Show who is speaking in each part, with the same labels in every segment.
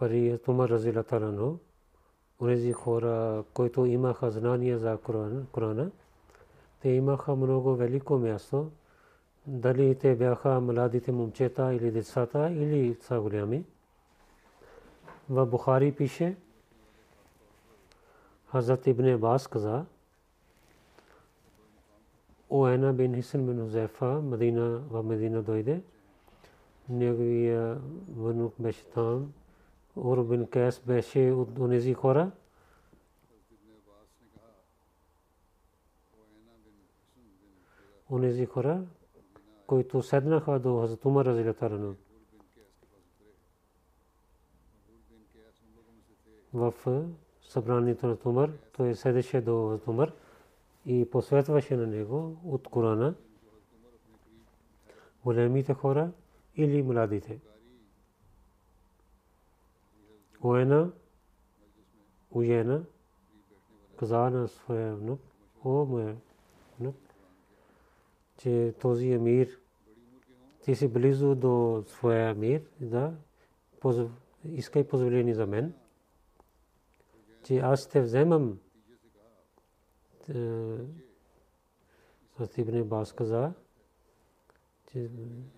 Speaker 1: Пари Умар разилатарано, онези хора, които имаха знания за Корана, те имаха много велико място, дали те бяха младите момчета или децата или са голями. В Бухари пише, Хазрат Ибн Абас каза, Оена бин Хисен бин Хузефа, Мадина в Медина дойде. Неговия внук беше там. Ур бин Кайс беше от онези хора. Онези хора, които седнаха до Хазрат Умар разилатарано. В събранието на Умар, той седеше до Хазрат Умар и посветваше на него от Корана големите хора или младите. Уена, Уена, каза на своя внук, о, моя внук, че този емир, ти си близо до своя емир, да, искай позволение за мен, че аз те вземам Ибн Бас каза, че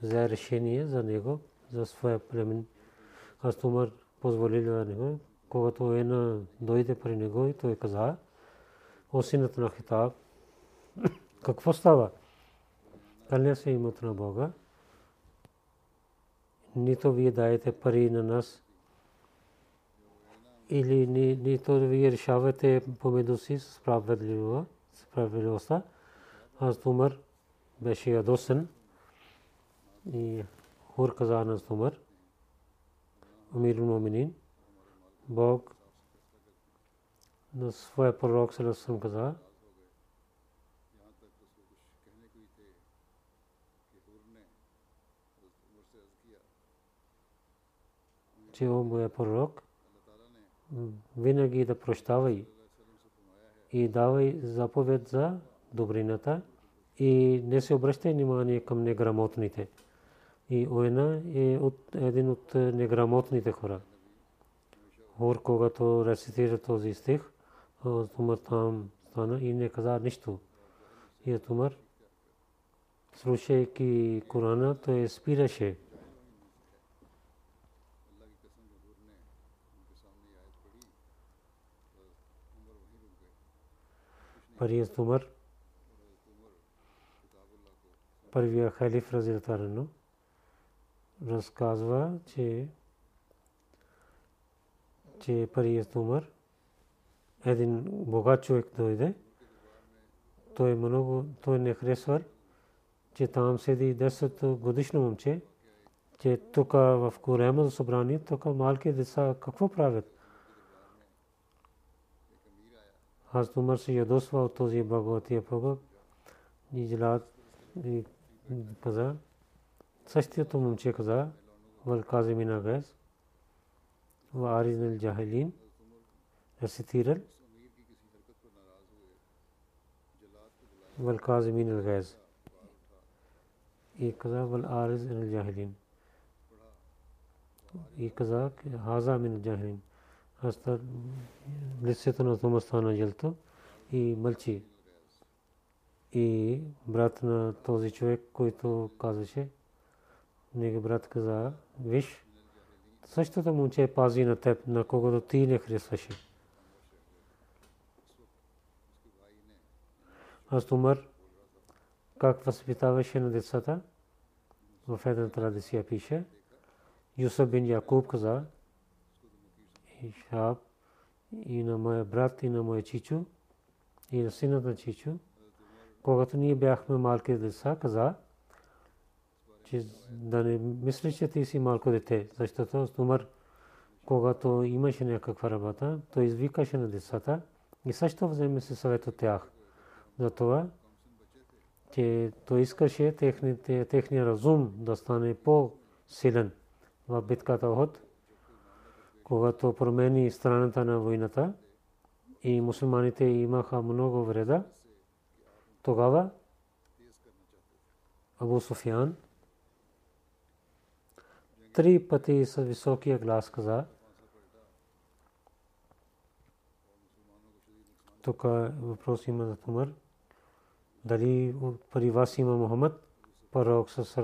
Speaker 1: взе решение за него, за своя племен. Аз Тумар позволил на него, когато една дойде при него и той каза, о синът на Хитаб, какво става? Кълня се името на Бога. Нито вие даете пари на нас, или нито вие решавате помежду си справедливо, справедливостта. Аз Умар беше ядосен и Хур каза на Умар, Амир Муминин, Бог на своя пророк Саласам каза, че о моя пророк, винаги да прощавай и давай заповед за добрината и не се обръщай внимание към неграмотните. И Уена е от един от неграмотните хора. Хор, когато рецитира този стих, Умар там стана и не каза нищо. И Умар, слушайки Корана, той спираше. Парият Умар, първия халиф Разилтарано, разказва, че че Парият Умар, един богат човек дойде, той много, той не харесва, че там седи 10 годишно момче, че тук в Корема за събрание, тук малки деца. Какво правят? Аз Умар се ядосва от този благотия пророк. И желат и каза, същото момче каза, вал казимина гайс, ва аризнал джахилин, рецитирал, вал казимин гайс. И каза, вал аризнал джахилин. И каза, хаза мин джахилин. Аз лицето на Тома стана жълто и мълчи. И брат на този човек, него брат каза, виж, същото момче пази на теб, на когото ти не харесваше. Аз Умар, как възпитаваше на децата, в една традиция пише, Юсуф бин Якуб каза, и Шаб, и на моя брат, и на моя чичо, и на синът на чичо, когато ние бяхме малки деца, каза, че да не мислиш, че ти си малко дете, защото Умар, когато имаше някаква работа, той извикаше на децата и също вземе се съвет от тях. Затова, че той искаше техния разум да стане по-силен в битката от когато промени страната на войната и мусулманите имаха много вреда, тогава Абу Суфиян три пъти с високия глас каза, тук въпрос има за Тумър, дали при вас има Мухаммад, пророк със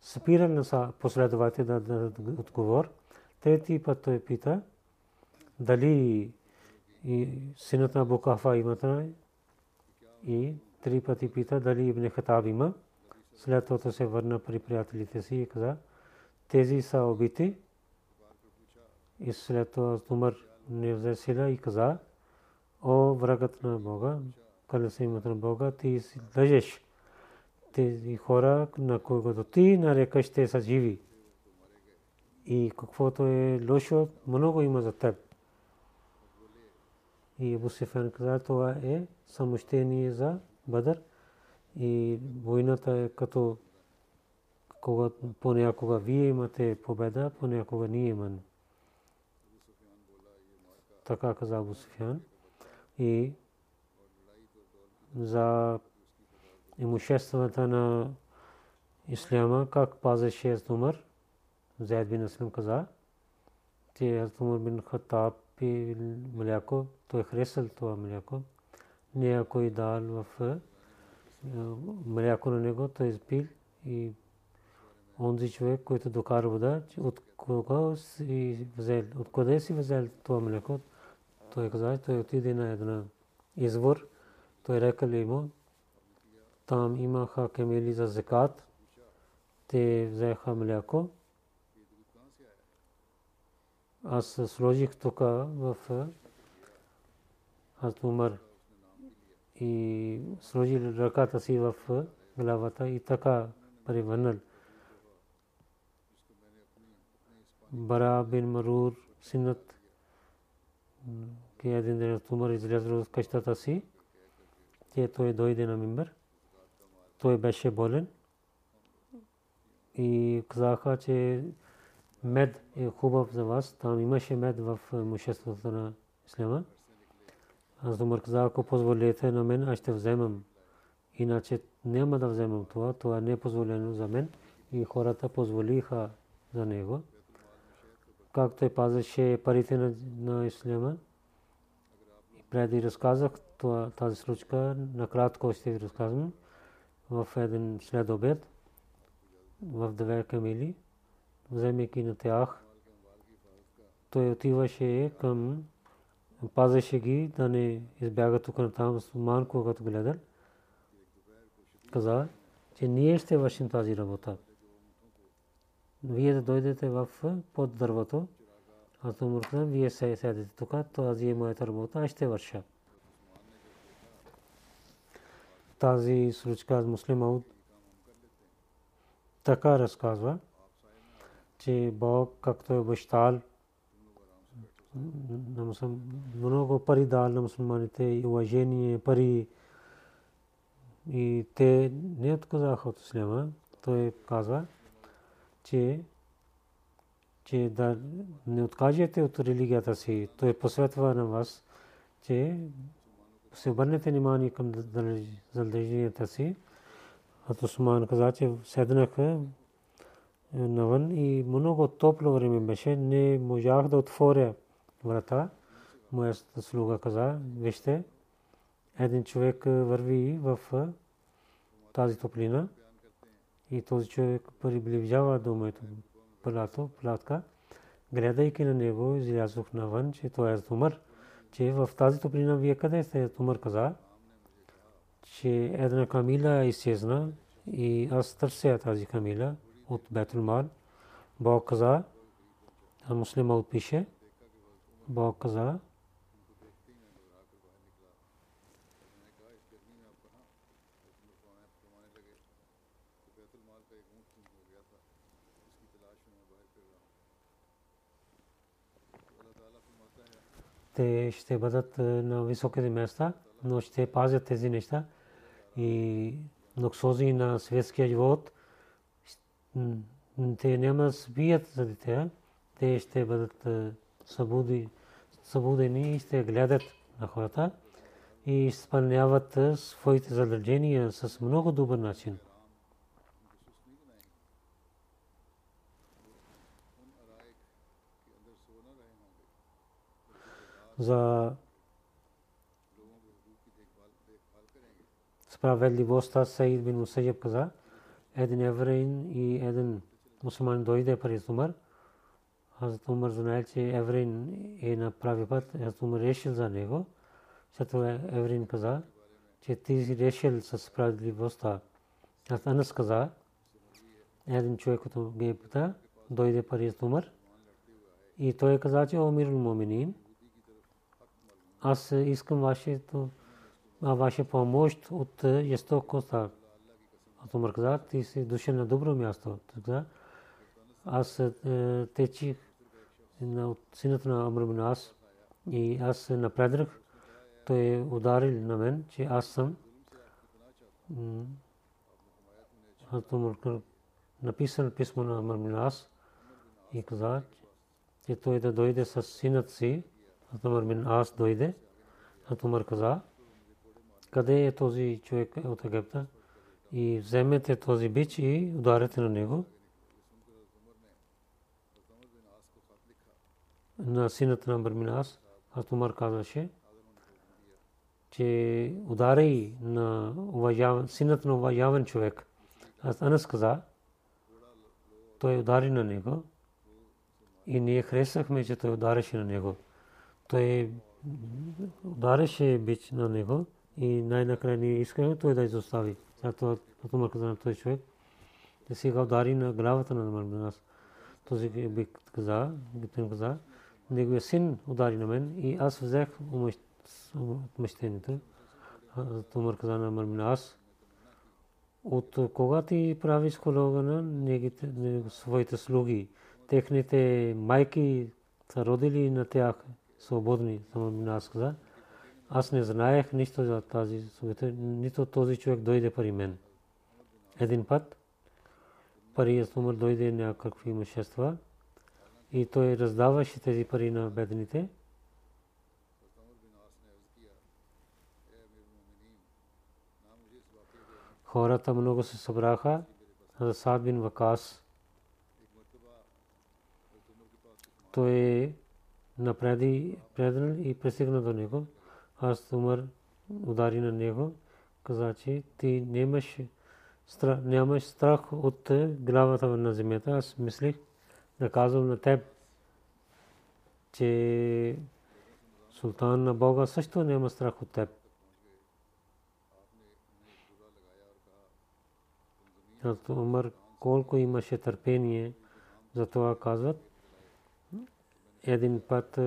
Speaker 1: спирал на последователи да дадат отговор. Трети път той пита, дали и синът на Букафа имата и три пъти пита дали Ибн Хатаб има. След това се върна при приятелите си и каза, тези са убити. И след това Умар не взе сила и каза, о врагът на Бога, къде се имат на Бога, ти си лъжеш. Тези хора, на които ти нарекаш, те са живи. И каквото е лошо, много има за теб. И Абу Сифян каза, това е самощение за Бадър. И войната е като когато понякога вие имате победа, понякога ние имаме. Така каза Абу Суфян. И за имуществата на Исляма, как пазеше Умар, Зайд бин Аслам каза, че Умар бин Хаттаб пи мляко, той хресал това мляко. Не кой дал в мляко на него, той изпил и онзи човек, който докара вода, от кога си взел, от къде си взел това мляко, той каза, той отиде на една извор, той рекал му, там имаха камели за закат, те взеха мляко. Аз сложих тук в аз умър и сложил ръката си в главата и така превърнал. Бара бин Марур синът ки един ден Умар излязъл от къщата си, че той дойде на мимбър. Той беше болен и казаха, че мед е хубав за вас. Там имаше мед в имуществото на Ислама. Аз Умар каза, ако позволите на мен, аз ще вземам. Иначе няма да вземам това. Това не е позволено за мен. И хората позволиха за него как той пазеше парите на, на Исляма. И преди разказах тази случка, накратко ще ви разказвам в един след обед в две камили, вземайки на тях. Той отиваше към пазеше ги да не избягат тук на там мусулман, когато гледал. Каза, че ние ще вършим тази работа вие да дойдете в под дървото. Аз му казвам, вие се седете тук, тази е моята работа, аз ще върша. Тази случка с муслима така разказва, че Бог, както е обещал, много пари дал на мусулманите и уважение, пари и те не отказаха от исляма. Той казва, че че да не откажете от религията си. Той посветва на вас, че се обърнете внимание към задълженията си. А Осман каза, че седнаха навън и много топло време беше. Не можах да отворя врата. Моя слуга каза, вижте, един човек върви в тази топлина и този човек приближава до моето плато, платка. Гледайки на него, излязох навън, че той е Умар, че в тази топлина вие къде сте? Умар каза, че една камила изчезна и аз търся тази камила от Бетулмал. Бог каза, а муслима отпише, Бог каза, те ще бъдат на високите места, но ще пазят тези неща и луксози на светския живот. Те няма да спият за дете, те ще бъдат събудени и ще гледат на хората и изпълняват своите задължения с много добър начин. За справедливостта Саид бин Мусайяб каза, един евреин и един мусулман дойде при Умар. Хазрат Умар знае, че евреин е на прави път. Хазрат Умар решил за него. След това евреин каза, че ти си решил с справедливостта. Аз Анас каза, един човек, който ги пита, дойде при Умар. И той каза, че Омирул Моминин, аз искам вашето ваша помощ от жестокостта. Аз Умар каза, ти си дошъл на добро място. Аз течих от сината на Амр бин Ас и аз се напредрах. Той ударил на мен, че аз съм аз написал писмо на Амр бин Ас и каза, че той да дойде с синът си Умар бин Ас дойде. Умар каза, къде е този човек от Египта? И вземете този бич и ударете на него. На синът на Амр бин Ас, Умар казваше, че удари на синът на уважаван човек. Аз Анас каза, той удари на него и ние харесахме, че той удареше на него той удареше бич на него и най-накрая ние искаме той да изостави. Зато Умар каза на този човек, да сега удари на главата на нас. Този би каза, Гиптин каза, неговия син удари на мен и аз взех отмъщението. Умар каза на Марминас, от кога ти правиш колога на своите слуги, техните майки са родили на тях свободни. Аз каза, аз не знаех нищо за тази суета, нито този човек дойде при мен. Един път пари Умар дойде някакви имущества и той раздаваше тези пари на бедните. Хората много се събраха за Сад бин Вакас. Той напреди предан и пристигна до него. Аз Умар удари на него, каза, че ти нямаш страх, нямаш страх от главата на земята. Аз мислих да казвам на теб, че султан на Бога също няма страх от теб. Умар колко имаше търпение, затова казват, един път,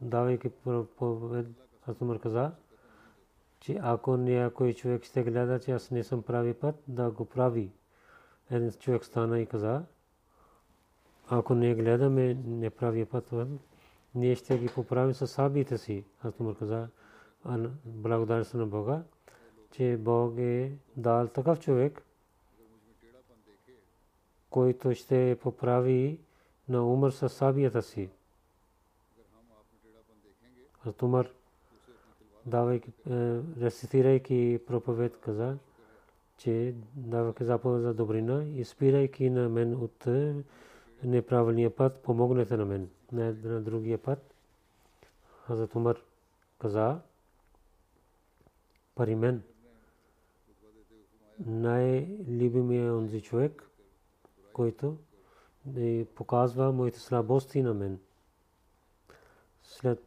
Speaker 1: давайки проповед, аз Умар каза, че ако някой човек ще гледа, че аз не съм прави път, да го прави. Един човек стана и каза, ако не гледаме не прави път, ние ще ги поправим с сабите си. Аз Умар каза, благодаря на Бога. че Бог е дал такъв човек, който ще поправи на умър със сабията си. Хазрат Умар, давайки, е, рецитирайки проповед, каза, че давайки заповед за добрина и спирайки на мен от е, неправилния път, помогнете на мен. На, на другия път. Хазрат каза, пари мен, най-любимия онзи човек, който показва моите слабости на мен. След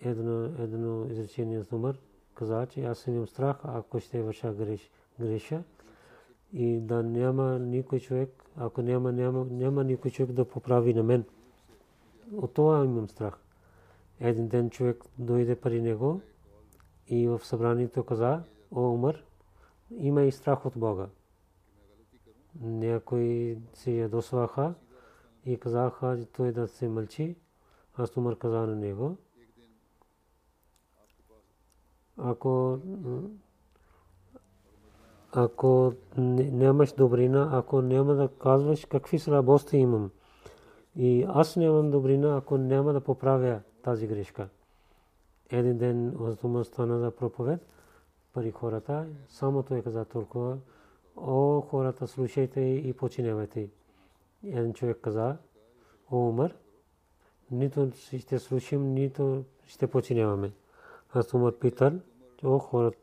Speaker 1: едно, едно изречение с Умар каза, че аз имам страх, ако ще върша греш, греша и да няма никой човек, ако няма, няма, няма никой човек да поправи на мен. От това имам страх. Един ден човек дойде при него и в събранието каза, о Умар, има и страх от Бога. Някои се ядосваха и казаха, че той да се мълчи. Аз Умар каза на него, ако ако нямаш добрина, ако няма да казваш какви слабости имам. И аз нямам добрина, ако няма да поправя тази грешка. Един ден Озатума стана за проповед пари хората. Само той каза толкова. О, хората, слушайте и починявайте. Един човек каза, о, умър, нито ще слушим, нито ще починяваме. Аз умър питал, о, хората,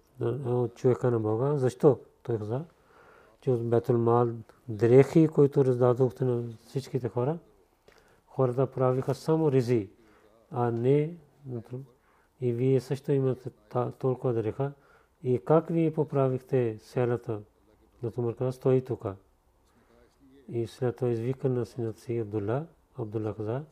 Speaker 1: човека на Бога, защо? Той каза, че от Бетул Мал дрехи, които раздадохте на всичките хора, хората правиха само ризи, а не и вие също имате толкова дреха. И как вие поправихте селата? На Тумар каза, стои тук. И след това извика на синът си Абдулла. Абдулла каза,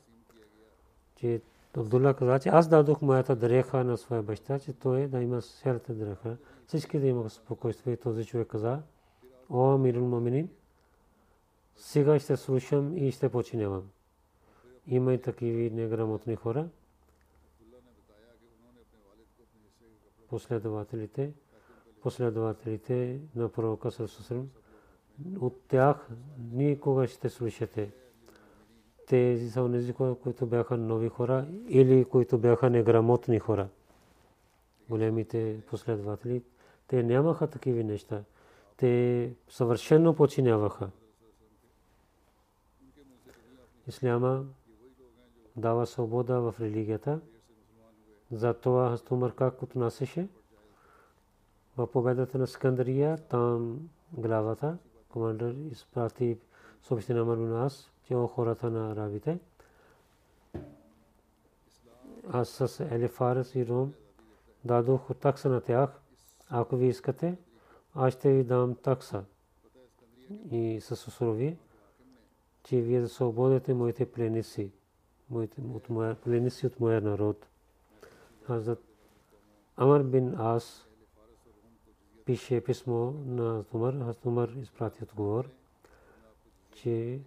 Speaker 1: че Абдулла каза, че аз дадох моята дреха на своя баща, че той да има селата дреха. Всички да има спокойствие. Този човек каза, о, Амирул Маминин, сега ще слушам и ще починявам. Има и такива неграмотни хора. последователите, последователите на пророка Сърсусрам. От тях никога ще слушате. Тези са онези, които бяха нови хора или които бяха неграмотни хора. Големите последователи, те нямаха такива неща. Те съвършено починяваха. Исляма дава свобода в религията. Затова Хастумър как отнасяше в победата на Скандария, там главата, командър изпрати съобщение на Марунас, че о хората на арабите. Аз с Елефарес и Ром дадох такса на тях. Ако ви искате, аз ще ви дам такса. И с условие, че вие да свободите моите пленици, моите, от моя, пленици от моя народ. Хазрат Амар бин Ас пише писмо на Тумар. Хазрат Тумар изпрати отговор, че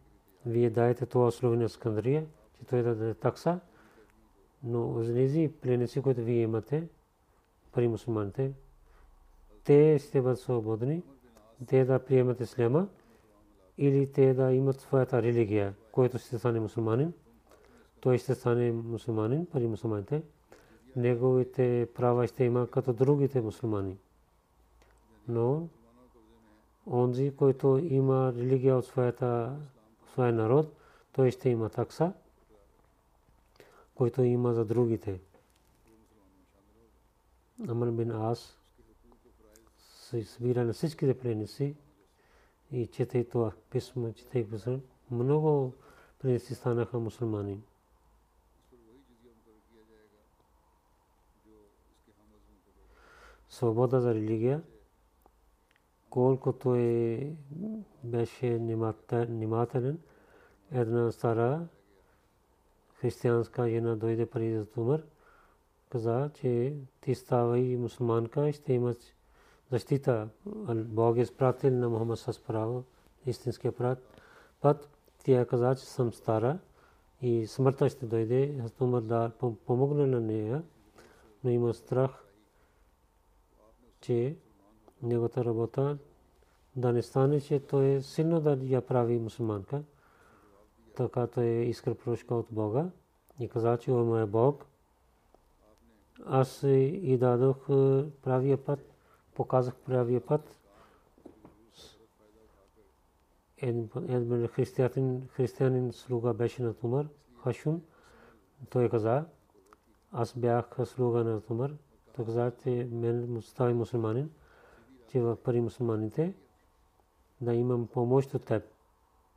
Speaker 1: вие даете това условие на Скандрия, че той да даде такса, но тези пленници, които вие имате, при мусулманите, те ще бъдат свободни, те да приемат исляма или те да имат своята религия, който ще стане мусулманин, той ще стане мусулманин при мусулманите неговите права ще има като другите мусулмани. Но онзи, който има религия от своята, своя народ, той ще има такса, който има за другите. Аман бин Ас се събира на всичките пленници и чете това писмо, чете писмо. Много пленници станаха мусулмани. свобода за религия, колкото е беше внимателен, една стара християнска жена дойде при Затумър, каза, че ти става и мусулманка, ще имаш защита. Бог е спратил на Мухаммад с право, истинския път. Тя каза, че съм стара и смъртта ще дойде. Затумър да помогне на нея, но има страх че неговата работа да не стане, че той е силно да я прави мусулманка. Така той е искал прошка от Бога и каза, че о моя Бог, аз и дадох правия път, показах правия път. Един християнин, християнин слуга беше на Тумар, Хашун. Той каза, аз бях слуга на Тумар. Той каза, че мен стави мусулманин, че в пари мусулманите да имам помощ от теб.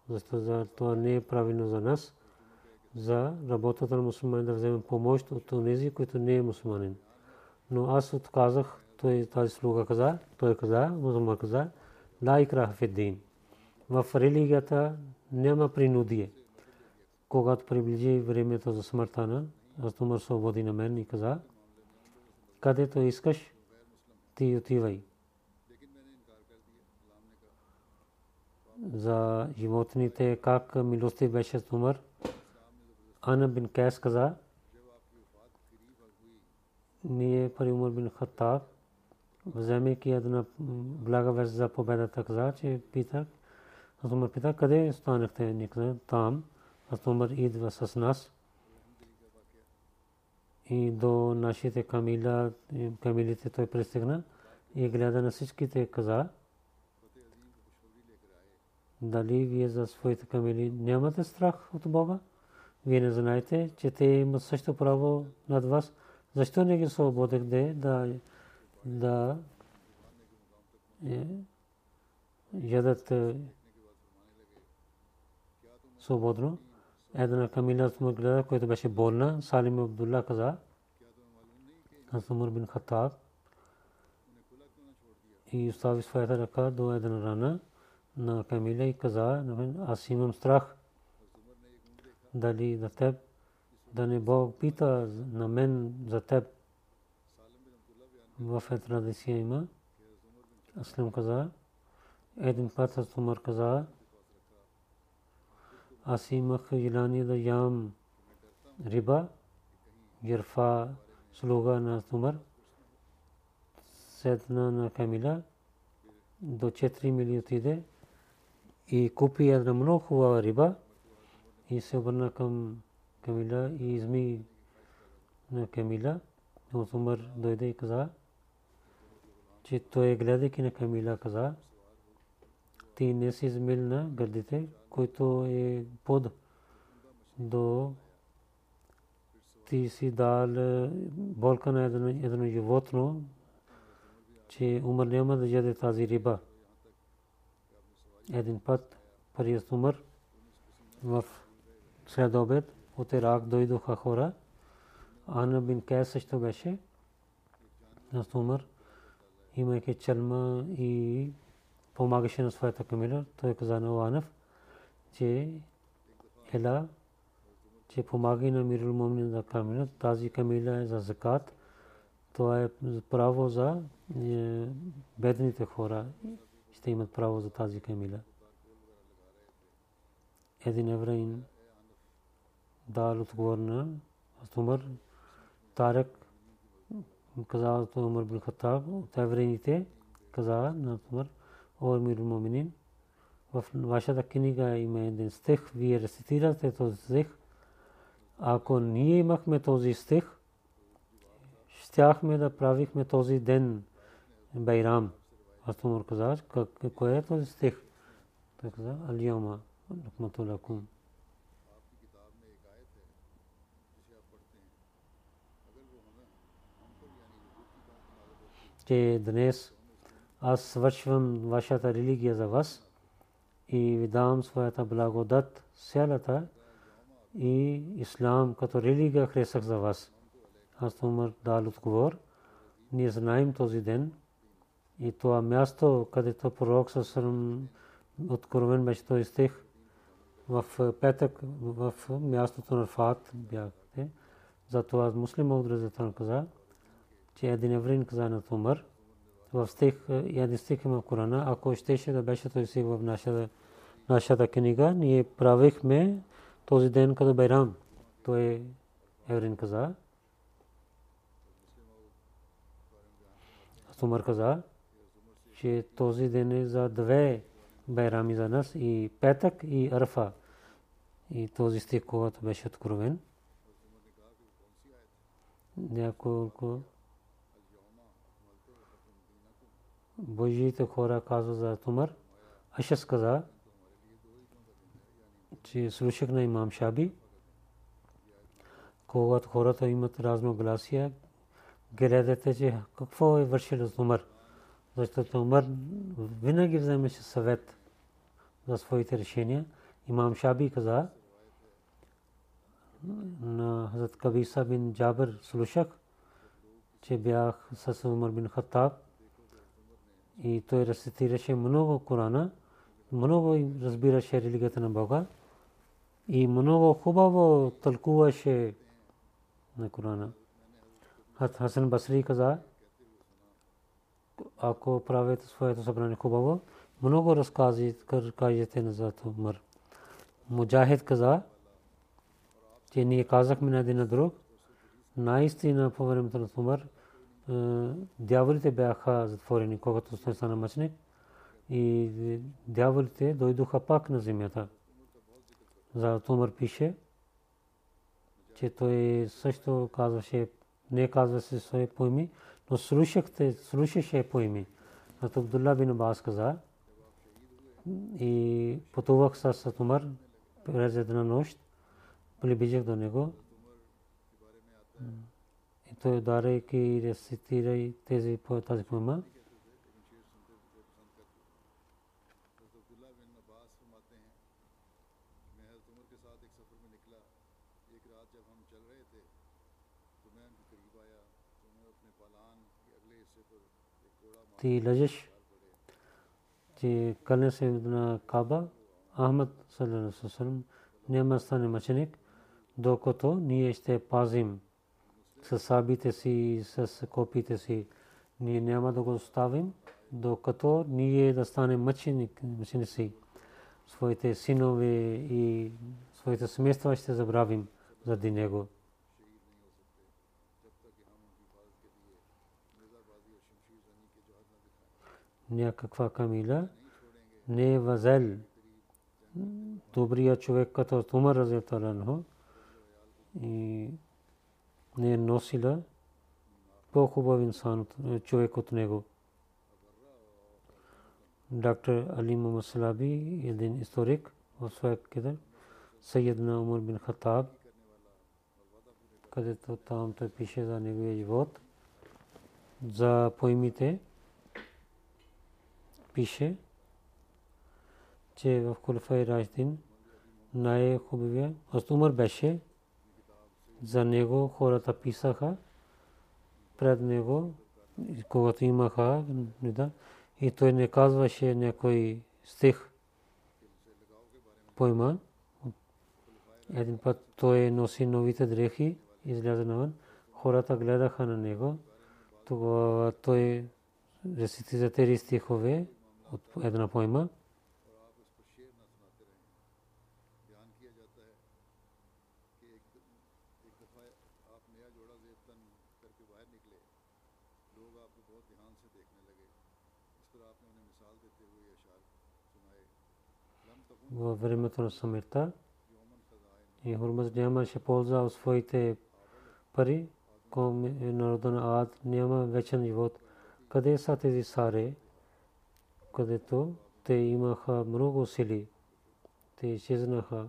Speaker 1: Защото това не е правилно за нас. За работата на мусулманин да вземем помощ от тези, които не е мусулманин. Но аз отказах, той тази слуга каза, той каза, мусулман каза, ла икрах в В религията няма принудие. Когато приближи времето за смъртта на, аз умър свободи на мен и каза, където искаш, ти отивай. За животните, как милости беше с Умар. Ана бин Кайс каза, ние при Умар бин Хаттаб, вземайки една блага вест за победата, каза, че питах, аз Умар пита, къде станахте? Ние каза, там. Аз Умар идва с нас. И до нашите камилите той пристигна и гледа на всичките каза, дали вие за своите камили нямате страх от Бога? Вие не знаете, че те имат също право над вас. Защо не ги свободихте да, да е, ядат е, свободно? Една камила му гледа, която беше болна. Салим Абдулла каза, аз Умар бин Хаттаб и остави своята ръка до една рана на Камиля и каза, аз имам страх дали за теб, да не Бог пита на мен за теб. В традиция има. Аслим каза, един път аз Умар каза, аз имах желание да ям риба, герфа слуга на Умар, седна на Камиля, до 4 мили отиде, и купи една много хубава риба и се обърна към Камила и изми на Камила. Но Умар дойде и каза, че той гледайки на Камила каза, ти не си измил на гърдите, който е под до ти си дал болка на едно животно, че умър няма да яде тази риба един път при Умар в следобед от Ирак дойдоха хора. Ана бин Кайс също беше на Умар, имайки чалма и помагаше на своята камила. Той каза на Уанов, че ела, че помага на Мирул Момнин за камила. Тази камила е за закат. Това е право за е, бедните хора ще имат право за тази камила. Един евреин дал отговор на Умар Тарек каза от Умар бин Хаттаб от евреините каза на Умар о Амир Муминин в вашата книга има един стих вие рецитирате този стих. Ако ние имахме този стих щяхме да правихме този ден Байрам Умар каза, кой е този стих? Той каза, Алиома, Рахматулакум. че днес аз свършвам вашата религия за вас и ви давам своята благодат, сялата и ислам като религия хресах за вас. Аз Умар дал отговор. Ние знаем този ден, и това място, където пророк Сасарам откровен беше този стих, в петък в мястото на Фат бяхте. Затова муслим Маудрезатан каза, че един еврин каза на Умар, в стих, един стих има в Корана, ако щеше да беше този стих в нашата, нашата книга, ние правихме този ден като Байрам. Той еврин каза. Умар каза, че този ден е за две байрами за нас и петък и арфа. И този стих, когато беше откровен, няколко Божиите хора казва за Тумар. Ашас каза, че слушах на имам Шаби, когато хората имат разногласия, гледате, че какво е вършил Умар. Защото Умар винаги вземеше съвет за своите решения. Имам Шаби каза, на Хазрат Кабиса бин Джабер слушах, че бях с Умар бин Хаттаб и той рецитираше много Корана, много разбираше религията на Бога и много хубаво тълкуваше на Корана. Хасан Басри каза, ако правите своето събрание хубаво, много разкази кажете на зад Умар. Муджахид каза, че ние казахме на един на друг, наистина по времето на Умар, дяволите бяха затворени, когато се стана мъчник и дяволите дойдоха пак на земята. За Тумър пише, че той също казваше, не казваше свои поими, но слушахте, слушаше поими. Зато Абдулла бин Абас каза и пътувах с Тумър през една нощ, приближих до него. И той ударяйки и рецитирай тази поема. Ти лъжеш, че кълне се на Каба, Ахмад саллалаху няма стане мъченик, докато ние ще пазим с сабите си, с копите си. Ние няма да го оставим, докато ние да стане мъченик, си. Своите синове и своите семейства ще забравим заради него. Някаква камила, не е възел добрия човек като Тумар Разеталанхо и не е носила. По-хубав инсан човек от него. Доктор Али Мухаммад Салаби, един историк в своя китър, Съйедна Умар бин Хатаб, където там той пише за неговия живот, за поимите, пише, че в Кулфай Раjdin най-хубавия Умар беше. За него хората писаха пред него, когато имаха и той не казваше някой стих пойма. Един път той носи новите дрехи, изляза навън. Хората гледаха на него. Тогава той рецитира тези стихове от една поема. във времето на смъртта и Хурмаз нямаше полза от своите пари, народа на Ад няма вечен живот. Къде са тези саре? Където те имаха много сили. Те изчезнаха.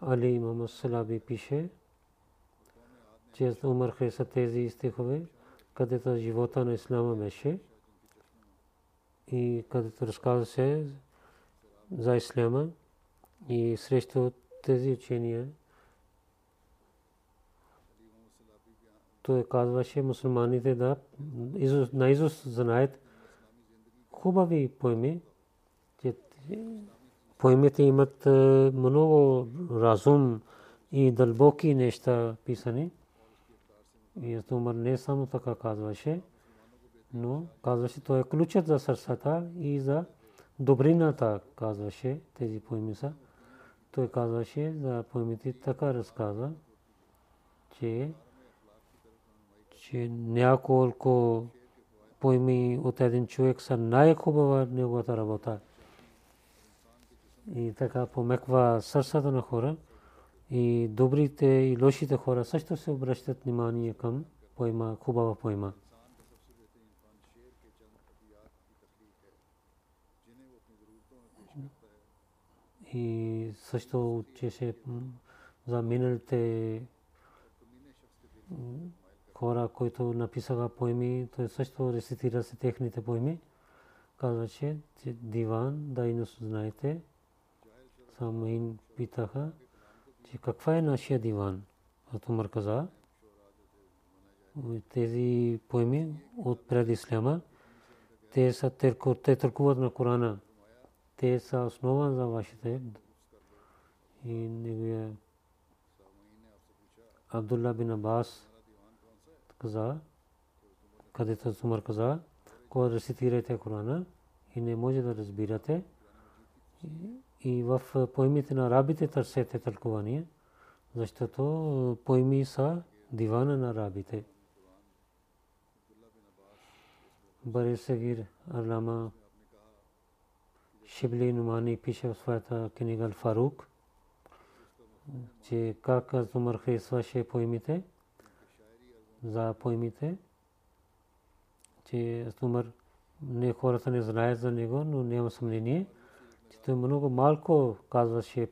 Speaker 1: Али имам Салаби пише, че Умар хареса тези стихове, където живота на Ислама беше и където разказва се за Ислама и срещу тези учения той казваше мусулманите да наизуст знаят хубави поеми, че поемите имат много разум и дълбоки неща писани. И Умар не само така казваше, но казваше, той е ключът за сърцата и за добрината, казваше тези поеми са. Той казваше за поемите така разказва, че че няколко поеми от един човек са най-хубава неговата работа. И така помеква сърцата на хора. И добрите и лошите хора също се обръщат внимание към поема, хубава поема. И също учеше за миналите хора, които написаха поеми, той също рецитира се техните поеми. Казваше, диван, да и знаете, само им питаха, че каква е нашия диван. От Умар каза, тези поеми от пред Исляма, те са те тълкуват на Корана. Те са основа за вашите. И неговия Абдулла бин Абас каза, където Умар каза, кога рецитирате Корана и не може да разбирате, и в поемите на арабите търсете тълкование, защото поеми са дивана на арабите. Бари Сагир Алама Шибли Нумани пише в своята книга Фарук, че как Азумар харесваше поемите, за поемите, че Азумар не хората не знаят за него, но няма съмнение – че той много малко казваше е,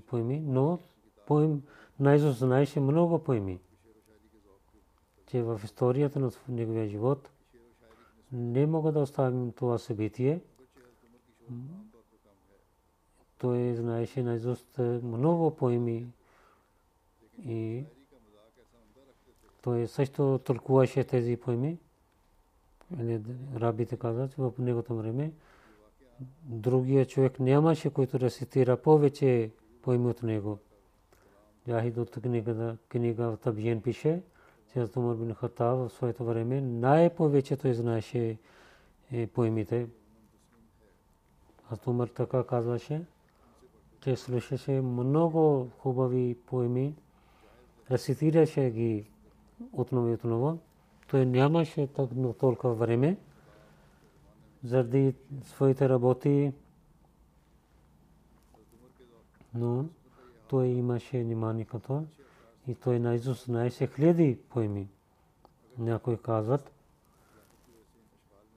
Speaker 1: поеми, но поем най-зо знаеше много поеми. Че в историята на неговия живот не мога да оставим това събитие. Той знаеше наизуст много поеми и той също тълкуваше тези поеми. Рабите казват, в неговото време другия човек нямаше, който рецитира повече поеми от него. Яхид от книга в Табиен пише, че Умар бин Хатаб в своето време най-повече той знаеше е, поемите. Аз Умар така казваше, че слушаше много хубави поеми, рецитираше ги отново и отново. Той нямаше толкова време заради своите работи, но той имаше внимание като и той наизуст знаеше хиляди поеми. Някои казват,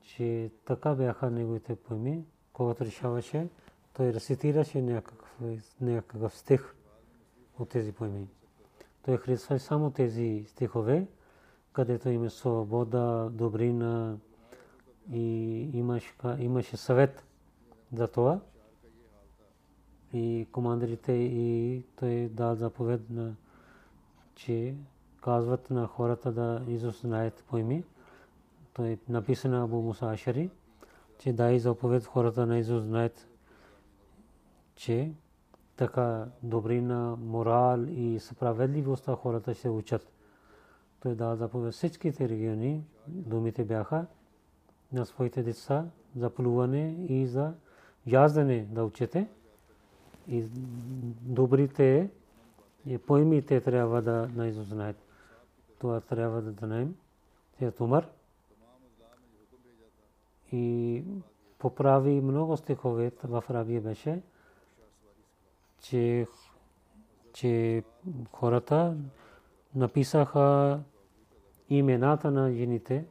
Speaker 1: че така бяха неговите поеми, когато решаваше, той рецитираше някакъв, някакъв стих от тези поеми. Той харесва само тези стихове, където има свобода, добрина, и имаш, имаше съвет за това. И командирите и той дал заповед на че казват на хората да Исус знаят поеми. Той е написано Абу Муса Ашари, че дай заповед хората на Исус знаят, че така добрина, морал и справедливостта хората ще учат. Той дал заповед всичките региони, думите бяха, на своите деца за плуване и за яздане да учете. И добрите поемите трябва да наизуст знаят. Това трябва да знаем. Тя Умар. И поправи много стихове в Арабия беше, че, че хората написаха имената на жените,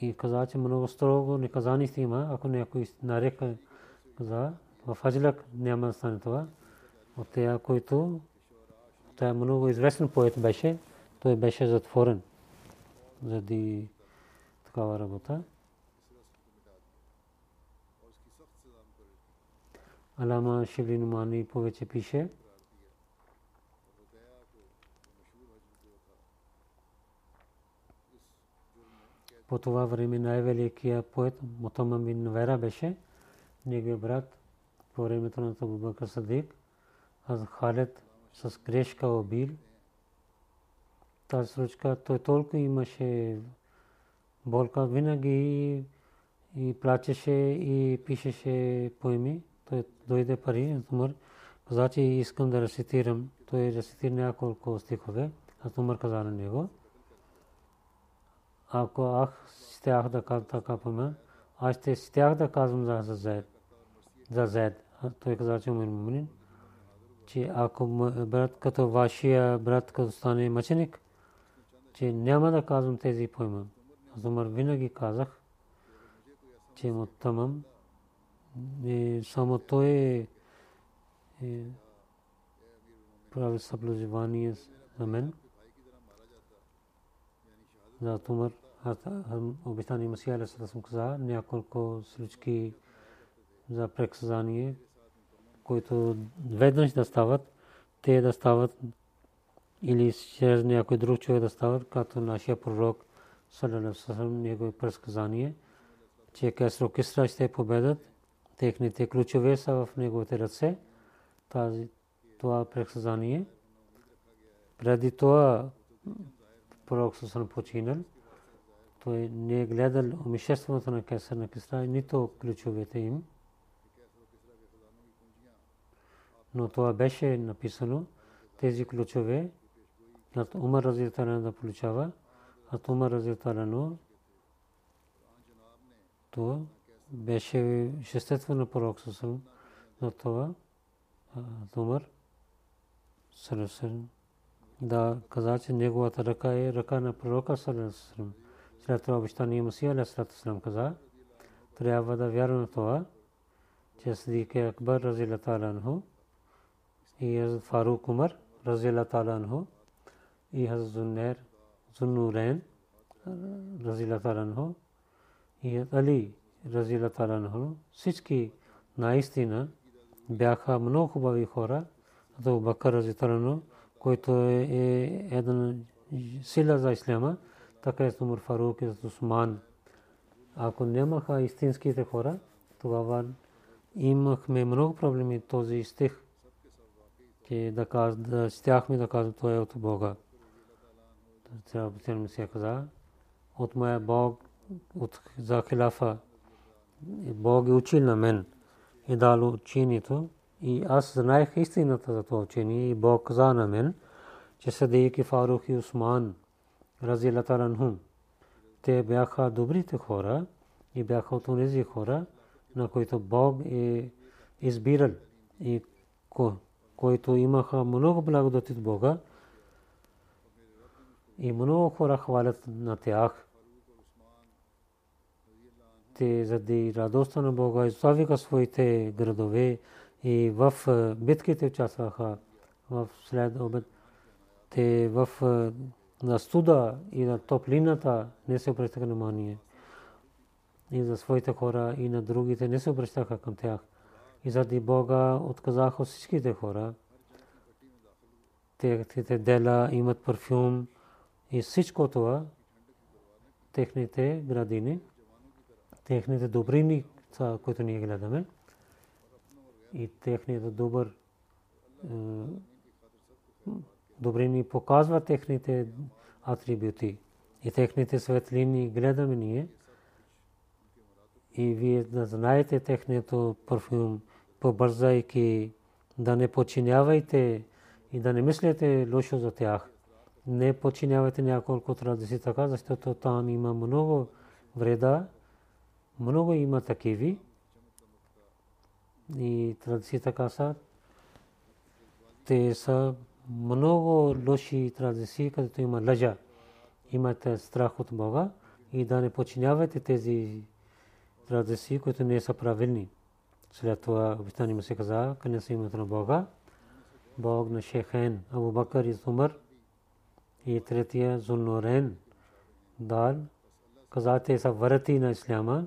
Speaker 1: и каза, че много строго наказание ще има, ако някой нарека каза, в Хаджлак няма да стане това. От тея, който той е много известен поет беше, той беше затворен заради такава работа. Алама Шибли Нумани повече пише, По това време най-великият поет Мутамам бин Вера беше неговия брат по времето на Абу Садик. Аз Халет с грешка убил. Тази случка той толкова имаше болка винаги и плачеше и пишеше поеми. Дойде пари, Умар каза, че искам да рецитирам. Той рецитира няколко стихове. Аз Умар каза на него ако ах стях да поме, аз ще стях да казвам за Зайд. За Зайд. Той каза, че Мумин, че ако брат като вашия брат като стане мъченик, че няма да казвам тези поема. Аз Умар винаги казах, че му тамам, само той е, е прави съблюдение за мен. За Тумар, обещани Масия Алисата съм каза, няколко случки за прексъзнание, които веднъж да стават, те да стават или чрез някой друг човек да стават, като нашия пророк, салалалаху негово предсказание, че Кесро Кисра ще победат, техните ключове са в неговите ръце. Тази, това предсказание. Преди това пророк Сусан починал. Той не е гледал умишеството на Кесър на Кисра, нито ключовете им. Но това беше написано, тези ключове, от Умар Разиталан да получава, от Умар Разиталан то беше шестето на пророк Сусалам на това Умар Салесалам да каза, че неговата ръка е ръка на пророка Салесалам. След това обещание Масия Алесалам каза, трябва да вярваме в това, че Садик Акбар Разилаталанху и Фарук Умар Разилаталанху и Хазрат Зуннер, Зуннурен, Разилаталанху, и Али, Разилаталанху, всички наистина бяха много хубави хора, като Бакър Разилаталанху, който е, е един сила за исляма, така е Умар Фарук и Усман. Ако нямаха истинските хора, тогава имахме много проблеми този стих, че да, каз, да стяхме да кажем, това е от Бога. Трябва се каза, от моя Бог, от за хилафа, Бог е учил на мен. И дал учението. И аз знаех истината за това учение. И Бог каза на мен, че Садик и Фарух и Усман, разилата ранхум, те бяха добрите хора и бяха от тези хора, на които Бог е избирал. И които имаха много благодати от Бога. И много хора хвалят на тях. Те заради радостта на Бога изоставиха своите градове и в битките участваха в след обед. Те в на студа и на топлината не се обръщаха внимание. И за своите хора и на другите не се обръщаха към тях. И заради Бога отказаха всичките хора. Техните дела имат парфюм, и всичко това, техните градини, техните добрини, които ние гледаме, и техните добър добрини показва техните атрибути. И техните светлини гледаме ние. И вие да знаете техният парфюм, побързайки да не подчинявайте и да не мислите лошо за тях. Не починявайте няколко традиции така, защото там има много вреда, много има такиви. И традиции така са. Те са много лоши традиции, където има лъжа. Имате страх от Бога и да не починявате тези традиции, които не са правилни. След това обещание му се каза, къде са името на Бога. Бог на Шехен, Абу Бакър и Умар – и третия Зулнурен Дал каза, са врати на Исляма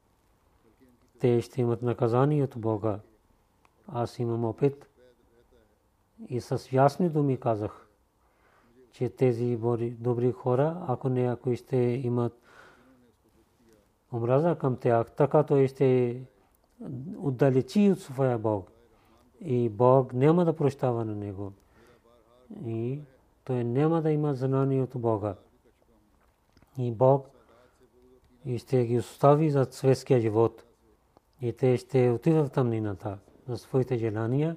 Speaker 1: те ще имат наказание от Бога. Аз имам опит и с ясни думи казах, че тези добри хора, ако ако ще имат омраза към тях, така той ще отдалечи от своя Бог. И Бог няма да прощава на него. И той няма да има знание от Бога. И Бог ще ги остави за светския живот. И те ще отидат в тъмнината за своите желания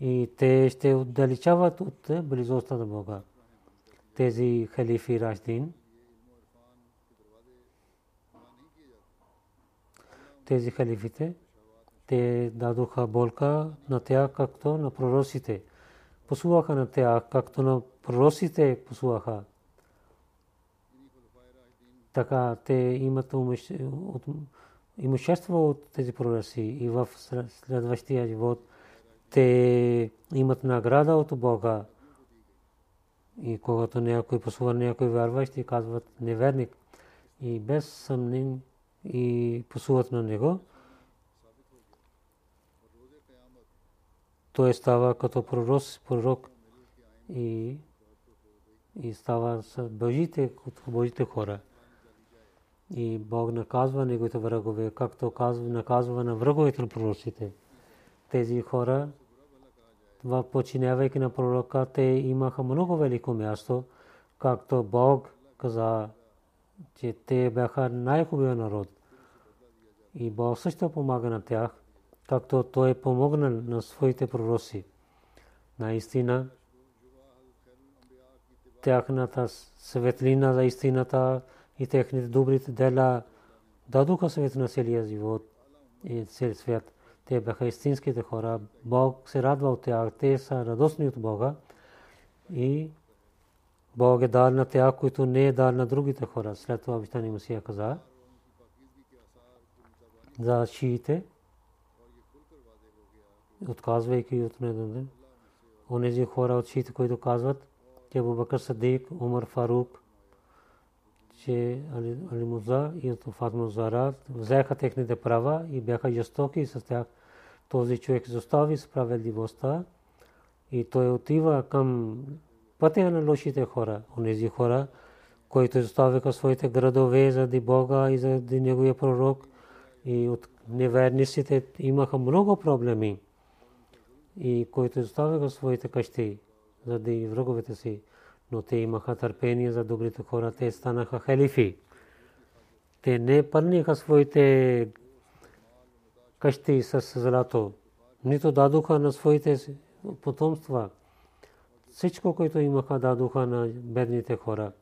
Speaker 1: и те ще отдалечават от близостта на Бога. Тези халифи Рашдин, тези халифите, те дадоха болка на тях, както на пророците. Посуваха на тях, както на пророците посуваха. Така те имат имущество от тези пророци и в следващия живот те имат награда от Бога. И когато някой посува някой вярващ и казват неверник и без съмнение и посуват на него, той става като пророк, пророк и, и става с Божите, Божите хора. И Бог наказва неговите врагове, както наказва на враговете на пророците. Тези хора, починявайки на пророка, те имаха много велико място, както Бог каза, че те бяха най-хубавия народ. И Бог също помага на тях както той помогна на своите пророци. Наистина, тяхната светлина за истината и техните добрите дела дадоха свет на целия живот и цел свят. Те бяха истинските хора. Бог се радва от тях. Те са радостни от Бога. И Бог е дал на тях, които не е дал на другите хора. След това обичтани Масия каза за шиите отказвайки от него. Онези хора от шиите, които казват, че Абу Бакър Садик, Умар Фарук, че Али Муза и Фатма Зара взеха техните права и бяха жестоки с тях. Този човек застави справедливостта и той отива към пътя на лошите хора. Онези хора, които заставиха своите градове заради Бога и заради Неговия пророк и от неверниците имаха много проблеми и които оставяха своите къщи заради враговете си, но те имаха търпение за добрите хора, те станаха халифи. Те не пълниха своите къщи с злато, нито дадоха на своите потомства. Всичко, което имаха, дадоха на бедните хора.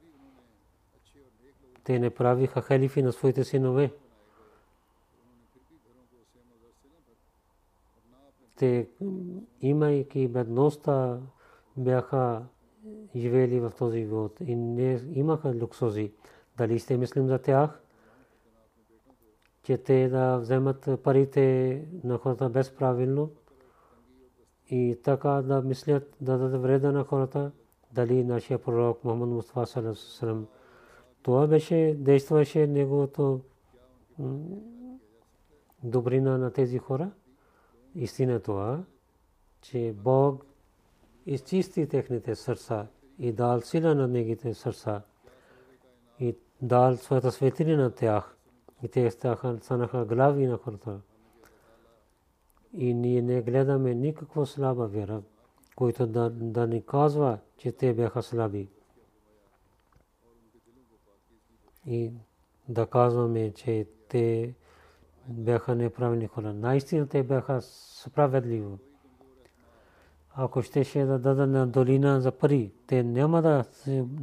Speaker 1: Те не правиха халифи на своите синове. те имайки бедността бяха живели в този живот и не имаха луксози. Дали сте мислим за тях, че те да вземат парите на хората безправилно и така да мислят да дадат вреда на хората, дали нашия пророк Мухаммад Мустафа Салам това беше, действаше неговото добрина на тези хора. Истина е това, че Бог изчисти техните сърца и дал сила на негите сърца и дал своята светлина на тях и те станаха глави на хората. И ние не гледаме никаква слаба вера, който да, да ни казва, че те бяха слаби. И да казваме, че те бяха неправилни хора. Наистина те бяха справедливи. Ако щеше да дадат на долина за пари, те няма да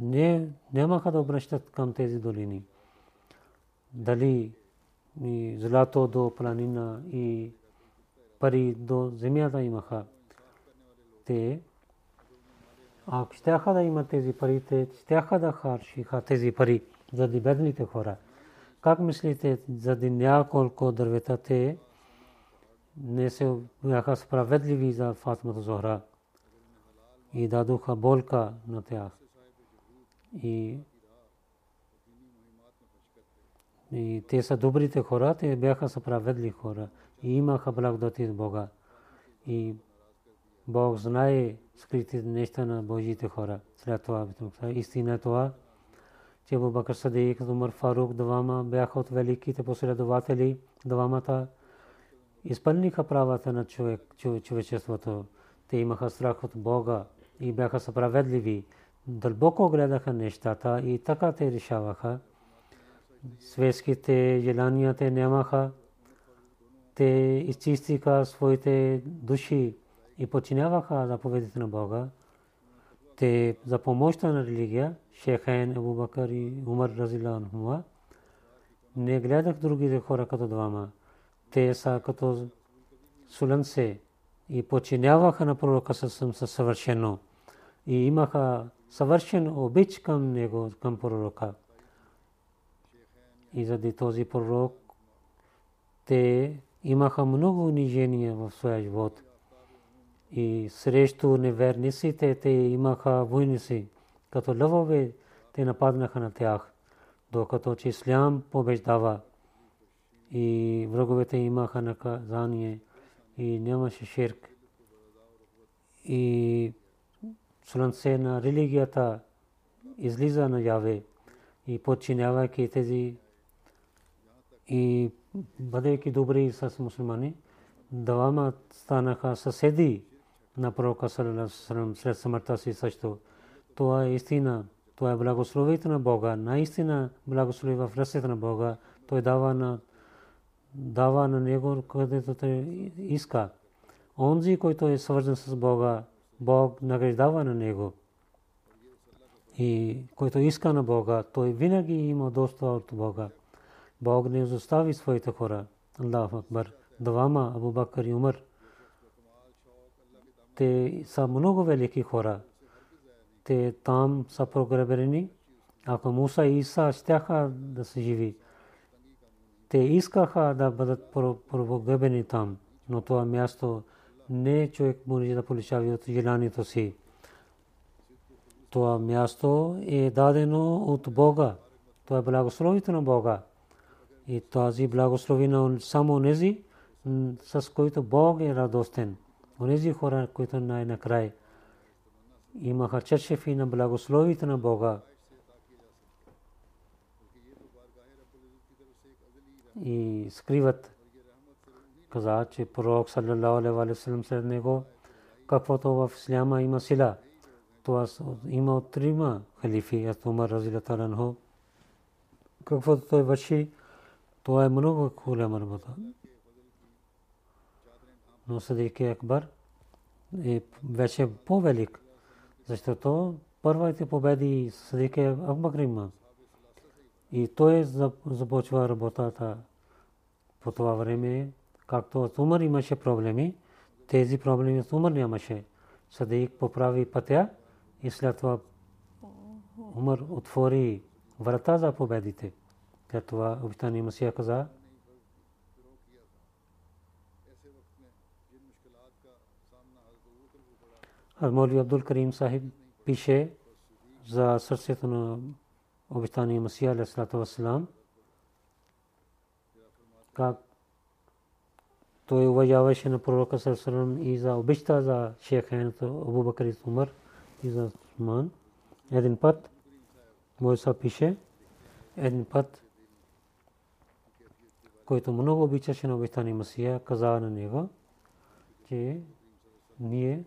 Speaker 1: не, нямаха да обръщат към тези долини. Дали и злато до планина и пари до земята имаха. Те, ако щяха да имат тези пари, те щяха да харшиха тези пари за бедните хора. Как мислите, заради няколко дървета те не се бяха справедливи за Фатмата Зохра и дадоха болка на тях. И, и те са добрите хора, те бяха справедливи хора и имаха благодати от Бога. И Бог знае скритите неща на Божите хора. След това истина е това, че Абу Бакр Садик, Умар Фарук, двама бяха от великите последователи, двамата изпълниха правата на човек, човечеството. Те имаха страх от Бога и бяха справедливи. Дълбоко гледаха нещата и така те решаваха. Светските желания те нямаха. Те изчистиха своите души и починяваха заповедите на Бога. Те за помощта на религия, Шехайн, Абу Бакър и Умар Разилан Хума, не гледах другите хора като двама. Те са като суланце и починяваха на пророка съвсем съвършено. И имаха съвършен обич към него, към пророка. И заради този пророк те имаха много унижения в своя живот. И срещу неверниците те имаха войници. Като лъвове те нападнаха на тях. Докато че ислям побеждава и враговете имаха наказание и нямаше ширк. И слънце на религията излиза на яве и подчинявайки тези и бъдейки добри с мусулмани, двама станаха съседи на пророка Салалалам дава на него където той иска. Онзи, който е свързан с Бога, Бог награждава на него. И който иска на Бога, той винаги има доста от Бога. Бог не изостави своите хора. Аллах Акбар. Двама, Абу Бакър и Умар. Те са много велики хора. Те там са прогребени. Ако Муса и Иса щяха да се живи, те искаха да бъдат погребени там, но това място не човек може да получава от желанието си. Това място е дадено от Бога. Това е благословието на Бога. И тази благословина само нези, с които Бог е радостен. Онези хора, които най-накрай имаха чершефи на благословието на Бога. И скриват. Каза, че пророк саллалаху алейхи ва саллям след него, каквото в исляма има сила. Това има от трима халифи, от Умар разилата анху. Каквото той върши, това е много голяма работа. Но Садик Акбар е вече по-велик, защото първите победи Садик Акбар има. И той започва работата по това време, както от Умар имаше проблеми, тези проблеми от Умар нямаше. Садик поправи пътя и след това Умар отвори врата за победите. След това обитани Масия каза, Моли Абдул Карим Сахиб пише за сърцето на обещания Масия алейхиссалату вассалам как той уважаваше на пророка саллаллаху и за обичта за шейхайната Абу Бакр и Умар и за Усман. Един път Мойса пише, един път който много обичаше на обещания Масия, каза на него, че ние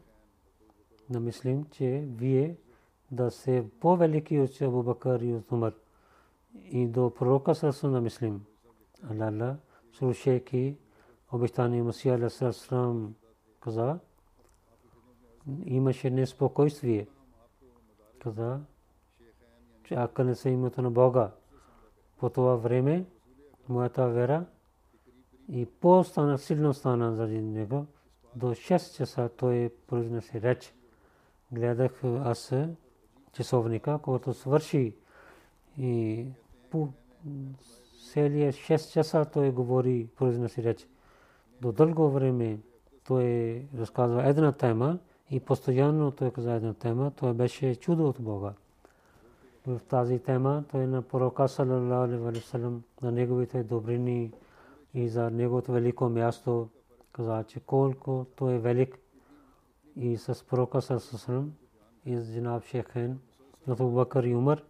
Speaker 1: намислим, че вие да се по-велики от Абу Бакър и Умар и до пророка Сърсу на мислим. Аллах, слушайки обещание Масия Алейхиссалам каза, имаше неспокойствие. Каза, че ако не се името на Бога, по това време моята вера и по-стана, силно стана заради него. До 6 часа той произнесе реч. Гледах аз часовника, който свърши и целия 6 часа той говори, произнеси реч. До дълго време той разказва една тема и постоянно той каза една тема. Това беше чудо от Бога. В тази тема той на пророка саллалаху неговото велико място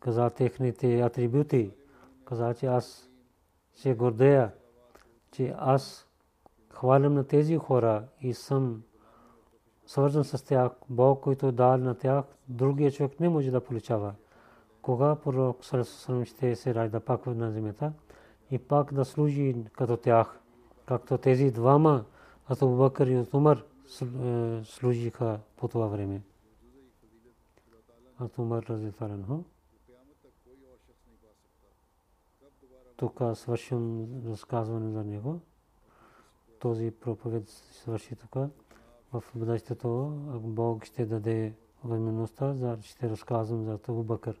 Speaker 1: каза, е техните атрибути. Каза, че аз се гордея, че аз хвалям на тези хора и съм свързан с тях. Бог, който дал на тях, другия човек не може да получава. Кога пророк Сарасусалам ще се ражда пак на земята и пак да служи като тях, както тези двама, Абу Бакър и Умар служиха по това време. Абу Умар разитаран тук свършим разказване за него. Този проповед свърши тук. В бъдещето Бог ще даде възможността, ще разказвам за Абу Бакър.